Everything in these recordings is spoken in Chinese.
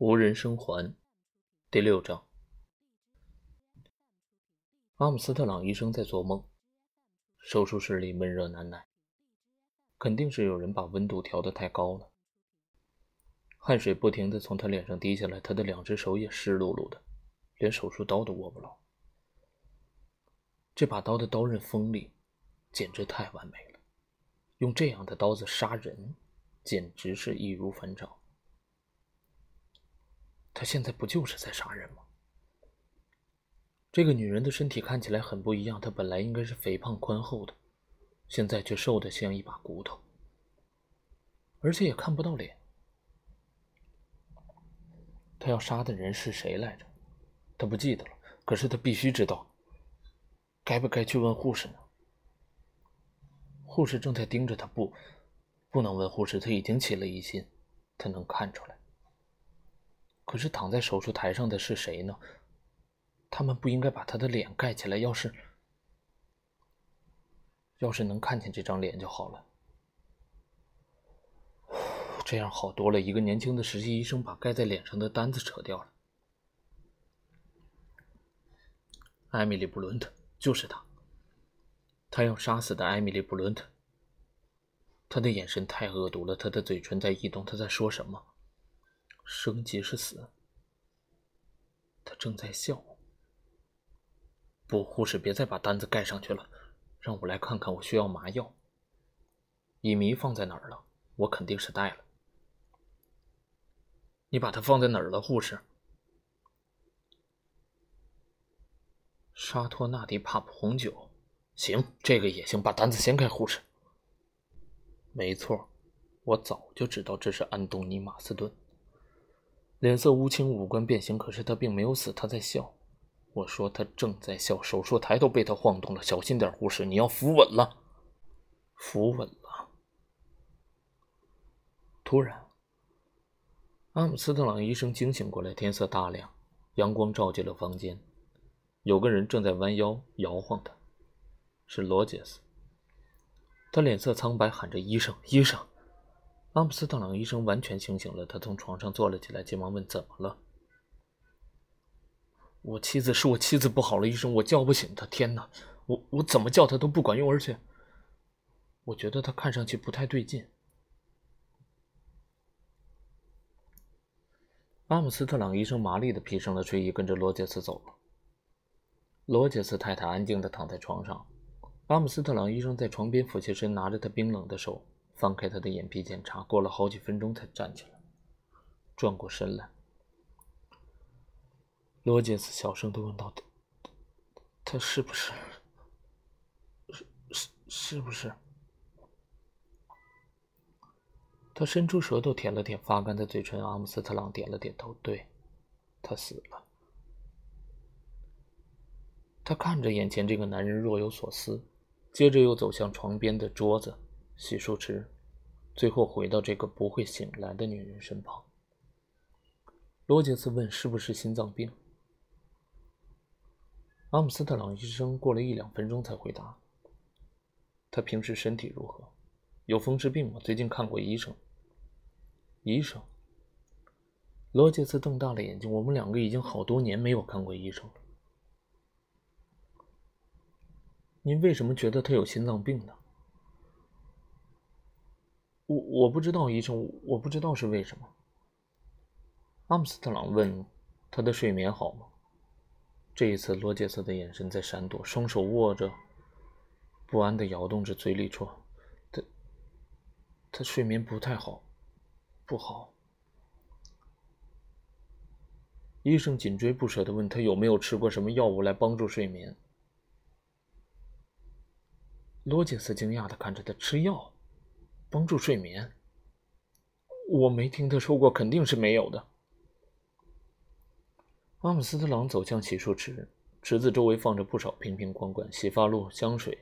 无人生还，第六章。阿姆斯特朗医生在做梦。手术室里闷热难耐，肯定是有人把温度调得太高了。汗水不停地从他脸上滴下来，他的两只手也湿漉漉的，连手术刀都握不牢。这把刀的刀刃锋利，简直太完美了。用这样的刀子杀人，简直是易如反掌。他现在不就是在杀人吗？这个女人的身体看起来很不一样，她本来应该是肥胖宽厚的，现在却瘦得像一把骨头，而且也看不到脸。他要杀的人是谁来着？他不记得了，可是他必须知道。该不该去问护士呢？护士正在盯着他，不，不能问护士，他已经起了疑心，他能看出来。可是躺在手术台上的是谁呢？他们不应该把他的脸盖起来。要是，要是能看见这张脸就好了。这样好多了。一个年轻的实习医生把盖在脸上的单子扯掉了。艾米丽·布伦特，就是他。他要杀死的艾米丽·布伦特。他的眼神太恶毒了，他的嘴唇在移动。他在说什么？生即是死。他正在笑。不，护士，别再把单子盖上去了，让我来看看。我需要麻药。乙醚放在哪儿了？我肯定是带了。你把它放在哪儿了，护士？沙托纳迪帕普红酒，行，这个也行。把单子掀开，护士。没错，我早就知道这是安东尼马斯顿。脸色乌青，五官变形，可是他并没有死，他在笑。我说他正在笑，手术台都被他晃动了。小心点，护士，你要扶稳了，扶稳了。突然，阿姆斯特朗医生惊醒过来，天色大亮，阳光照进了房间，有个人正在弯腰摇晃他，是罗杰斯。他脸色苍白，喊着：“医生，医生！”阿姆斯特朗医生完全清醒了，他从床上坐了起来，急忙问：“怎么了？”“我妻子是我妻子不好了，医生，我叫不醒她。天哪，我我怎么叫她都不管用，而且我觉得她看上去不太对劲。”阿姆斯特朗医生麻利的披上了睡衣，跟着罗杰斯走了。罗杰斯太太安静的躺在床上，阿姆斯特朗医生在床边俯下身，拿着他冰冷的手。翻开他的眼皮检查，过了好几分钟才站起来，转过身来。罗杰斯小声的问道：“他，他是不是？是是是不是？”他伸出舌头舔了舔发干的嘴唇。阿姆斯特朗点了点头：“对，他死了。”他看着眼前这个男人，若有所思，接着又走向床边的桌子。洗漱池，最后回到这个不会醒来的女人身旁。罗杰斯问：“是不是心脏病？”阿姆斯特朗医生过了一两分钟才回答：“他平时身体如何？有风湿病吗？最近看过医生？”医生。罗杰斯瞪大了眼睛：“我们两个已经好多年没有看过医生了。您为什么觉得他有心脏病呢？”我我不知道，医生，我不知道是为什么。阿姆斯特朗问：“他的睡眠好吗？”这一次，罗杰斯的眼神在闪躲，双手握着，不安的摇动着，嘴里说：“他，他睡眠不太好，不好。”医生紧追不舍的问他有没有吃过什么药物来帮助睡眠。罗杰斯惊讶的看着他，吃药。帮助睡眠，我没听他说过，肯定是没有的。阿姆斯特朗走向洗漱池，池子周围放着不少瓶瓶罐罐：洗发露、香水、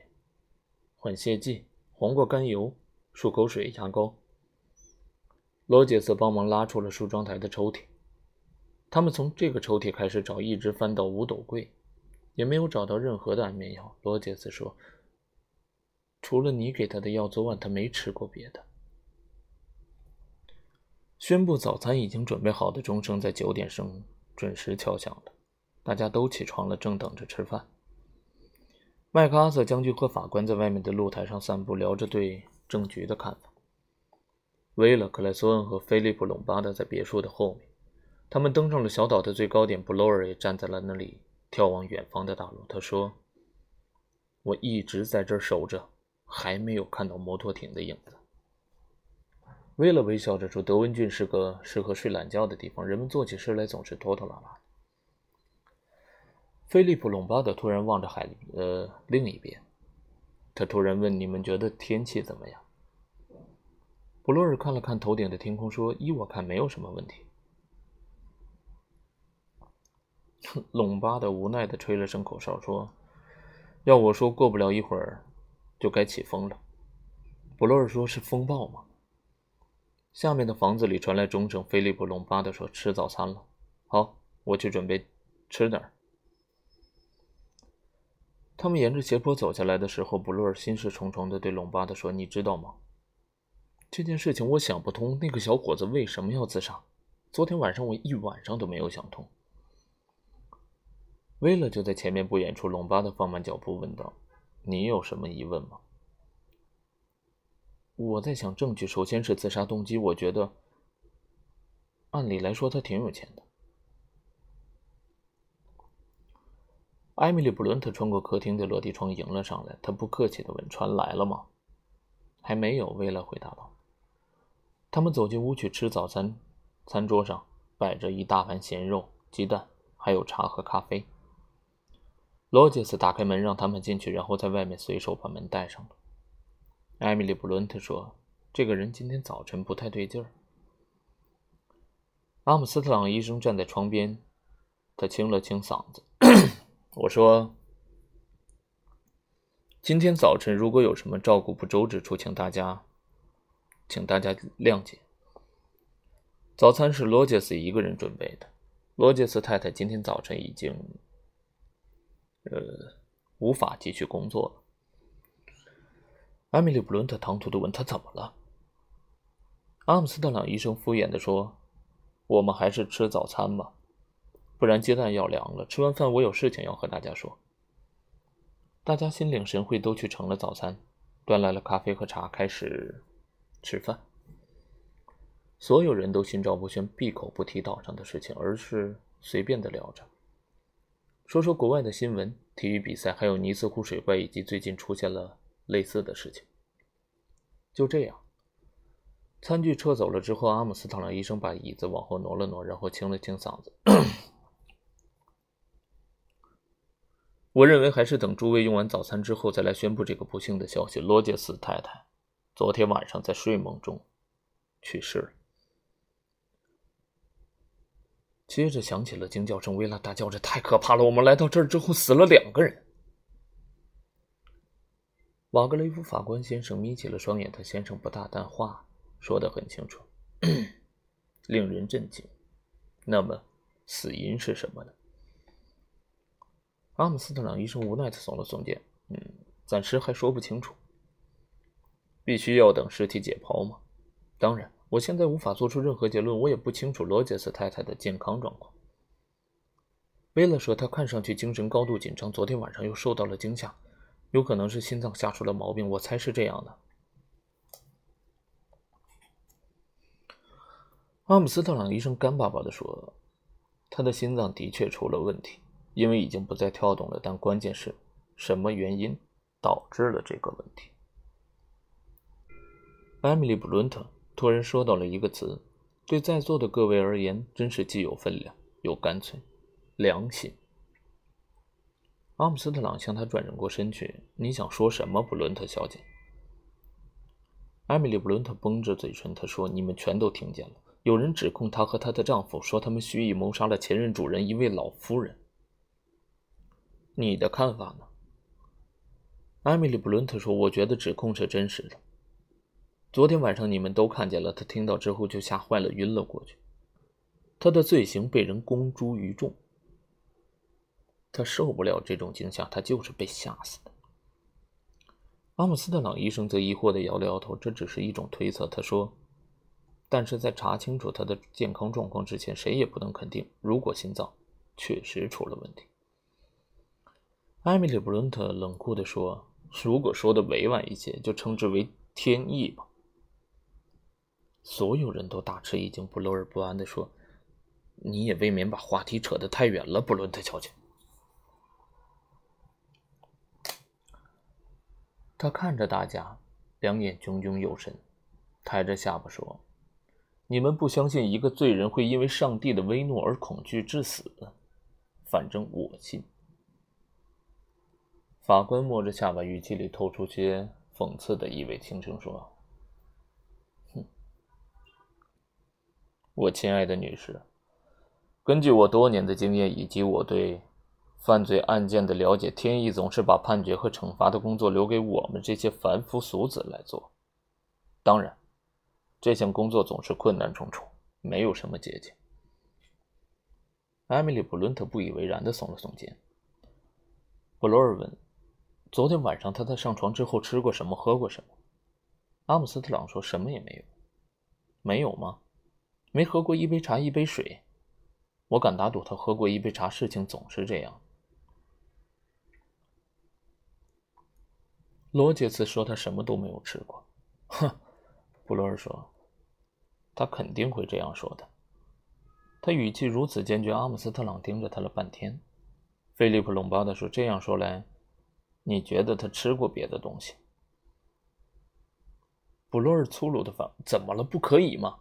缓泻剂、黄瓜甘油、漱口水、牙膏。罗杰斯帮忙拉出了梳妆台的抽屉，他们从这个抽屉开始找，一直翻到五斗柜，也没有找到任何的安眠药。罗杰斯说。除了你给他的药，昨晚他没吃过别的。宣布早餐已经准备好的钟声在九点声准时敲响了，大家都起床了，正等着吃饭。麦克阿瑟将军和法官在外面的露台上散步，聊着对政局的看法。威勒、克莱索恩和菲利普·隆巴德在别墅的后面，他们登上了小岛的最高点。布洛尔也站在了那里，眺望远方的大陆。他说：“我一直在这儿守着，还没有看到摩托艇的影子。”威勒微笑着说：“德文郡是个适合睡懒觉的地方，人们做起事来总是拖拖拉拉。”菲利普·隆巴德突然望着海呃另一边，他突然问：“你们觉得天气怎么样？”布洛尔看了看头顶的天空，说：“依我看，没有什么问题。”隆巴德无奈地吹了声口哨，说：“要我说，过不了一会儿就该起风了。”布洛尔说：“是风暴吗？”下面的房子里传来钟声。菲利普·隆巴德说：“吃早餐了。”好，我去准备吃点儿。他们沿着斜坡走下来的时候，布洛尔心事重重地对隆巴德说：“你知道吗？这件事情我想不通，那个小伙子为什么要自杀？昨天晚上我一晚上都没有想通。”威勒就在前面不远处，隆巴德放慢脚步问道：“你有什么疑问吗？”我在想证据，首先是自杀动机。我觉得，按理来说他挺有钱的。艾米丽·布伦特穿过客厅的落地窗迎了上来，她不客气地问：“船来了吗？”“还没有。”威勒回答道。他们走进屋去吃早餐，餐桌上摆着一大盘咸肉、鸡蛋，还有茶和咖啡。罗杰斯打开门让他们进去，然后在外面随手把门带上了。艾米丽·布伦特说：“这个人今天早晨不太对劲儿。”阿姆斯特朗医生站在窗边，他清了清嗓子。我说：“今天早晨如果有什么照顾不周之处，请大家，请大家谅解。早餐是罗杰斯一个人准备的。罗杰斯太太今天早晨已经，呃，无法继续工作了。”艾米丽·布伦特唐突的问：“他怎么了？”阿姆斯特朗医生敷衍的说：“我们还是吃早餐吧。”不然鸡蛋要凉了。吃完饭，我有事情要和大家说。大家心领神会，都去盛了早餐，端来了咖啡和茶，开始吃饭。所有人都心照不宣，闭口不提岛上的事情，而是随便的聊着，说说国外的新闻、体育比赛，还有尼斯湖水怪以及最近出现了类似的事情。就这样，餐具撤走了之后，阿姆斯特朗医生把椅子往后挪了挪，然后清了清嗓子。我认为还是等诸位用完早餐之后再来宣布这个不幸的消息。罗杰斯太太昨天晚上在睡梦中去世了。接着响起了惊叫声，维拉大叫着：“太可怕了！我们来到这儿之后死了两个人。”瓦格雷夫法官先生眯起了双眼，他先生不大，但话说得很清楚，令人震惊。那么死因是什么呢？阿姆斯特朗医生无奈的耸了耸肩：“嗯，暂时还说不清楚。必须要等尸体解剖吗？当然，我现在无法做出任何结论。我也不清楚罗杰斯太太的健康状况。”贝勒说：“他看上去精神高度紧张，昨天晚上又受到了惊吓，有可能是心脏吓出了毛病。我猜是这样的。”阿姆斯特朗医生干巴巴的说：“他的心脏的确出了问题。”因为已经不再跳动了，但关键是什么原因导致了这个问题？艾米丽·布伦特突然说到了一个词，对在座的各位而言，真是既有分量又干脆。良心。阿姆斯特朗向他转过身去：“你想说什么，布伦特小姐？”艾米丽·布伦特绷着嘴唇，她说：“你们全都听见了，有人指控她和她的丈夫，说他们蓄意谋杀了前任主人一位老夫人。”你的看法呢？艾米丽·布伦特说：“我觉得指控是真实的。昨天晚上你们都看见了，他听到之后就吓坏了，晕了过去。他的罪行被人公诸于众，他受不了这种惊吓，他就是被吓死的。”阿姆斯特朗医生则疑惑地摇了摇头：“这只是一种推测。”他说：“但是在查清楚他的健康状况之前，谁也不能肯定，如果心脏确实出了问题。艾米丽·布伦特冷酷地说：“如果说的委婉一些，就称之为天意吧。”所有人都大吃一惊，布洛尔不安地说：“你也未免把话题扯得太远了，布伦特小姐。”他看着大家，两眼炯炯有神，抬着下巴说：“你们不相信一个罪人会因为上帝的威怒而恐惧致死？反正我信。”法官摸着下巴，语气里透出些讽刺的意味，轻声说：“哼，我亲爱的女士，根据我多年的经验以及我对犯罪案件的了解，天意总是把判决和惩罚的工作留给我们这些凡夫俗子来做。当然，这项工作总是困难重重，没有什么捷径。”艾米丽·布伦特不以为然的耸了耸肩。布罗尔问。昨天晚上他在上床之后吃过什么，喝过什么？阿姆斯特朗说什么也没有。没有吗？没喝过一杯茶，一杯水。我敢打赌他喝过一杯茶。事情总是这样。罗杰斯说他什么都没有吃过。哼，布罗尔说，他肯定会这样说的。他语气如此坚决，阿姆斯特朗盯着他了半天。菲利普·隆巴德说：“这样说来。”你觉得他吃过别的东西？布洛尔粗鲁的反：“怎么了？不可以吗？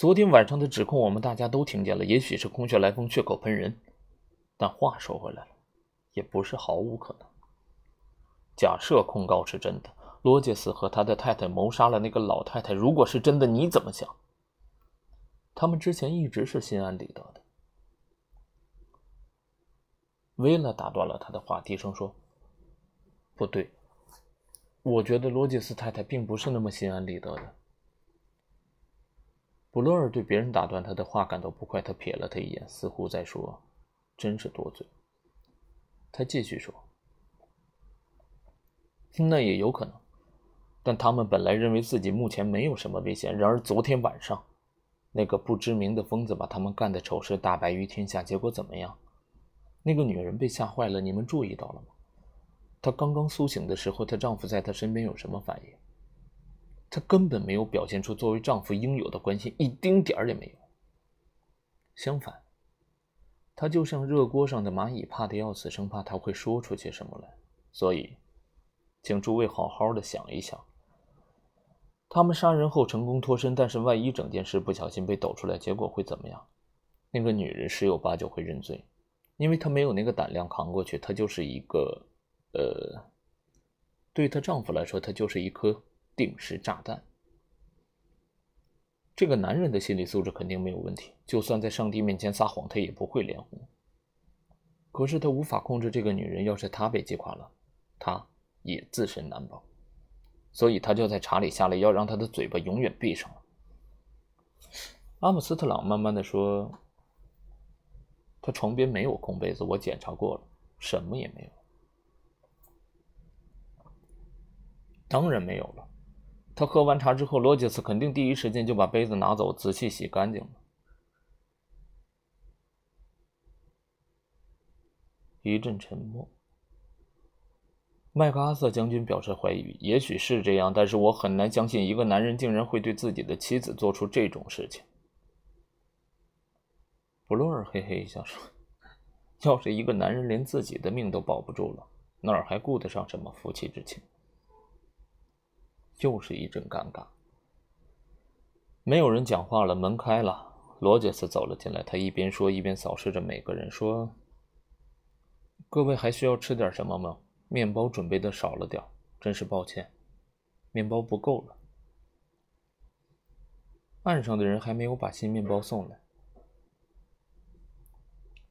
昨天晚上的指控我们大家都听见了，也许是空穴来风、血口喷人。但话说回来了，也不是毫无可能。假设控告是真的，罗杰斯和他的太太谋杀了那个老太太，如果是真的，你怎么想？他们之前一直是心安理得的。”威拉打断了他的话，低声说。不对，我觉得罗杰斯太太并不是那么心安理得的。布洛尔对别人打断他的话感到不快，他瞥了他一眼，似乎在说：“真是多嘴。”他继续说：“那也有可能，但他们本来认为自己目前没有什么危险。然而昨天晚上，那个不知名的疯子把他们干的丑事大白于天下，结果怎么样？那个女人被吓坏了，你们注意到了吗？”她刚刚苏醒的时候，她丈夫在她身边有什么反应？她根本没有表现出作为丈夫应有的关心，一丁点儿也没有。相反，她就像热锅上的蚂蚁，怕的要死，生怕他会说出些什么来。所以，请诸位好好的想一想：他们杀人后成功脱身，但是万一整件事不小心被抖出来，结果会怎么样？那个女人十有八九会认罪，因为她没有那个胆量扛过去。她就是一个。呃，对她丈夫来说，她就是一颗定时炸弹。这个男人的心理素质肯定没有问题，就算在上帝面前撒谎，他也不会脸红。可是他无法控制这个女人，要是他被击垮了，他也自身难保。所以他就在查理下了药，让他的嘴巴永远闭上了。阿姆斯特朗慢慢的说：“他床边没有空被子，我检查过了，什么也没有。”当然没有了。他喝完茶之后，罗杰斯肯定第一时间就把杯子拿走，仔细洗干净了。一阵沉默。麦克阿瑟将军表示怀疑：“也许是这样，但是我很难相信一个男人竟然会对自己的妻子做出这种事情。”布洛尔嘿嘿一笑说：“要是一个男人连自己的命都保不住了，哪儿还顾得上什么夫妻之情？”又是一阵尴尬，没有人讲话了。门开了，罗杰斯走了进来。他一边说，一边扫视着每个人，说：“各位还需要吃点什么吗？面包准备的少了点，真是抱歉，面包不够了。岸上的人还没有把新面包送来。”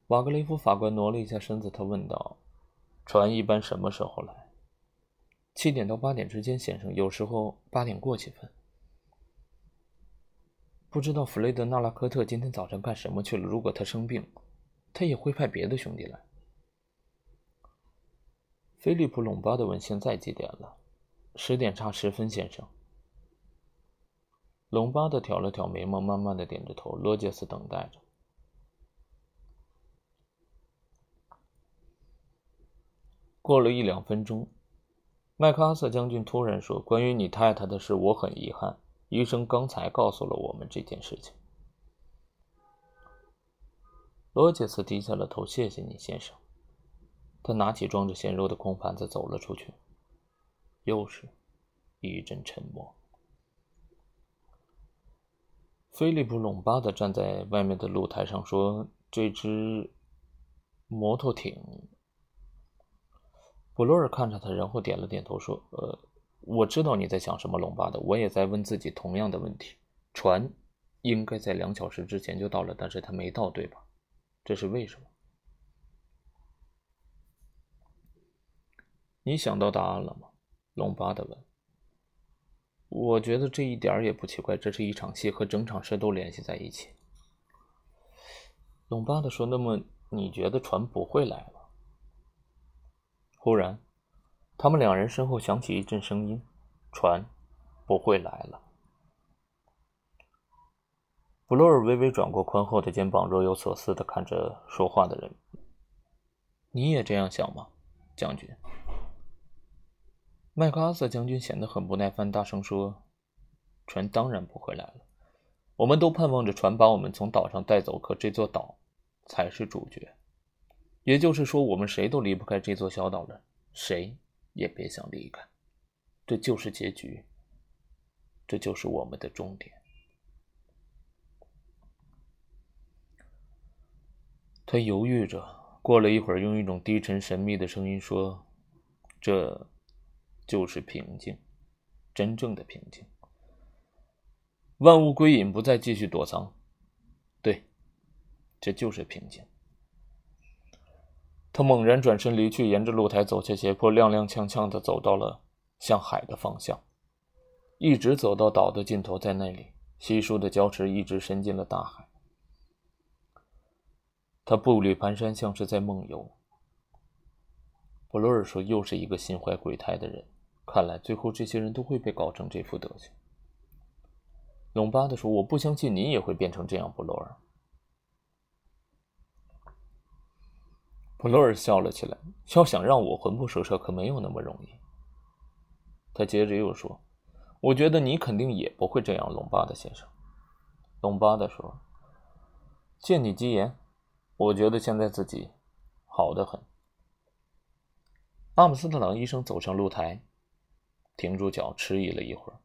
瓦格雷夫法官挪了一下身子，他问道：“船一般什么时候来？”七点到八点之间，先生，有时候八点过几分。不知道弗雷德·纳拉科特今天早晨干什么去了。如果他生病，他也会派别的兄弟来。菲利普·隆巴德问：“现在几点了？”“十点差十分，先生。”隆巴德挑了挑眉毛，慢慢的点着头。罗杰斯等待着。过了一两分钟，麦克阿瑟将军突然说：“关于你太太的事，我很遗憾。医生刚才告诉了我们这件事情。”罗杰斯低下了头：“谢谢你，先生。”他拿起装着鲜肉的空盘子走了出去。又是一阵沉默。菲利普·隆巴的站在外面的露台上说：“这只摩托艇。”布洛尔看着他，然后点了点头，说：“呃，我知道你在想什么，龙巴德。我也在问自己同样的问题。船应该在两小时之前就到了，但是他没到，对吧？这是为什么？你想到答案了吗？”龙巴德问。我觉得这一点也不奇怪，这是一场戏，和整场事都联系在一起。龙巴德说：“那么你觉得船不会来了？”忽然，他们两人身后响起一阵声音：“船不会来了。”布洛尔微微转过宽厚的肩膀，若有所思的看着说话的人：“你也这样想吗，将军？”麦克阿瑟将军显得很不耐烦，大声说：“船当然不会来了。我们都盼望着船把我们从岛上带走，可这座岛才是主角。也就是说，我们谁都离不开这座小岛了，谁也别想离开。这就是结局，这就是我们的终点。”他犹豫着，过了一会儿，用一种低沉神秘的声音说：“这。”就是平静，真正的平静。万物归隐，不再继续躲藏。对，这就是平静。他猛然转身离去，沿着露台走下斜坡，踉踉跄跄的走到了向海的方向，一直走到岛的尽头，在那里，稀疏的礁石一直伸进了大海。他步履蹒跚，像是在梦游。布洛尔说：“又是一个心怀鬼胎的人。”看来最后这些人都会被搞成这副德行。隆巴德说：“我不相信你也会变成这样。”布洛尔。布洛尔笑了起来。要想让我魂不守舍，可没有那么容易。他接着又说：“我觉得你肯定也不会这样。”隆巴德先生。隆巴德说：“借你吉言，我觉得现在自己好的很。”阿姆斯特朗医生走上露台。停住脚，迟疑了一会儿。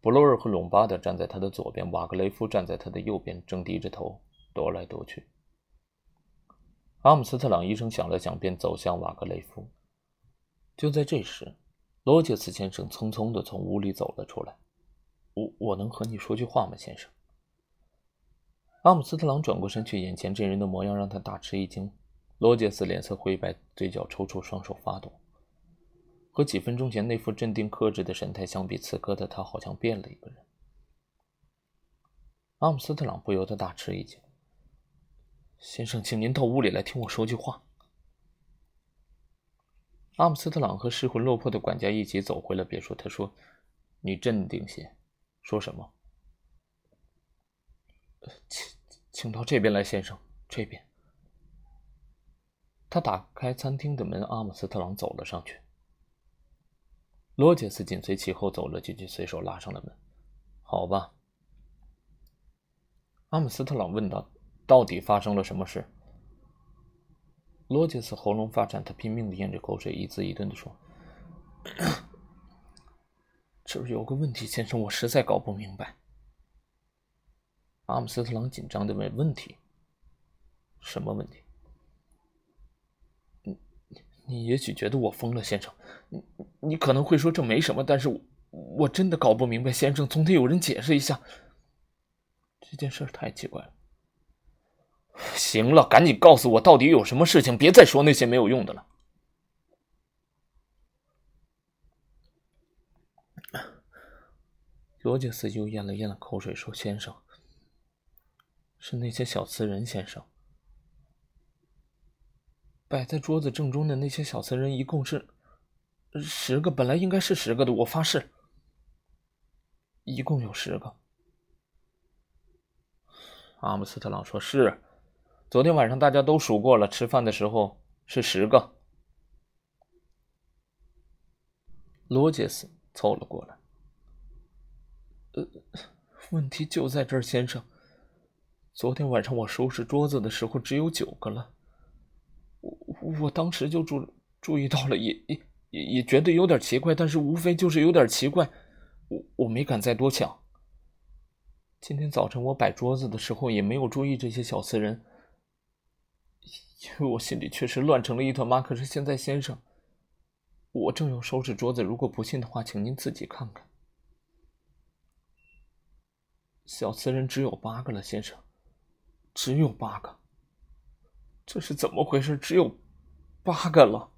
布洛尔和隆巴德站在他的左边，瓦格雷夫站在他的右边，正低着头踱来踱去。阿姆斯特朗医生想了想，便走向瓦格雷夫。就在这时，罗杰斯先生匆匆地从屋里走了出来。“我我能和你说句话吗，先生？”阿姆斯特朗转过身去，眼前这人的模样让他大吃一惊。罗杰斯脸色灰白，嘴角抽搐，双手发抖。和几分钟前那副镇定克制的神态相比，此刻的他好像变了一个人。阿姆斯特朗不由得大吃一惊：“先生，请您到屋里来听我说句话。”阿姆斯特朗和失魂落魄的管家一起走回了别墅。他说：“你镇定些，说什么？”“请，请到这边来，先生，这边。”他打开餐厅的门，阿姆斯特朗走了上去。罗杰斯紧随其后走了进去，随手拉上了门。好吧，阿姆斯特朗问道：“到底发生了什么事？”罗杰斯喉咙发颤，他拼命的咽着口水，一字一顿的说：“ 这有个问题，先生，我实在搞不明白。”阿姆斯特朗紧张的问：“问题？什么问题？”你也许觉得我疯了，先生。你你可能会说这没什么，但是我我真的搞不明白，先生，总得有人解释一下。这件事太奇怪了。行了，赶紧告诉我到底有什么事情，别再说那些没有用的了。罗杰斯又咽了咽了口水，说：“先生，是那些小瓷人，先生。”摆在桌子正中的那些小瓷人一共是十个，本来应该是十个的，我发誓。一共有十个。阿姆斯特朗说：“是，昨天晚上大家都数过了，吃饭的时候是十个。”罗杰斯凑了过来：“呃，问题就在这儿，先生。昨天晚上我收拾桌子的时候只有九个了。我我当时就注注意到了，也也也也觉得有点奇怪，但是无非就是有点奇怪，我我没敢再多想。”今天早晨我摆桌子的时候也没有注意这些小瓷人，因为我心里确实乱成了一团麻。可是现在，先生，我正要收拾桌子，如果不信的话，请您自己看看。小瓷人只有八个了，先生，只有八个。这是怎么回事？只有八个了。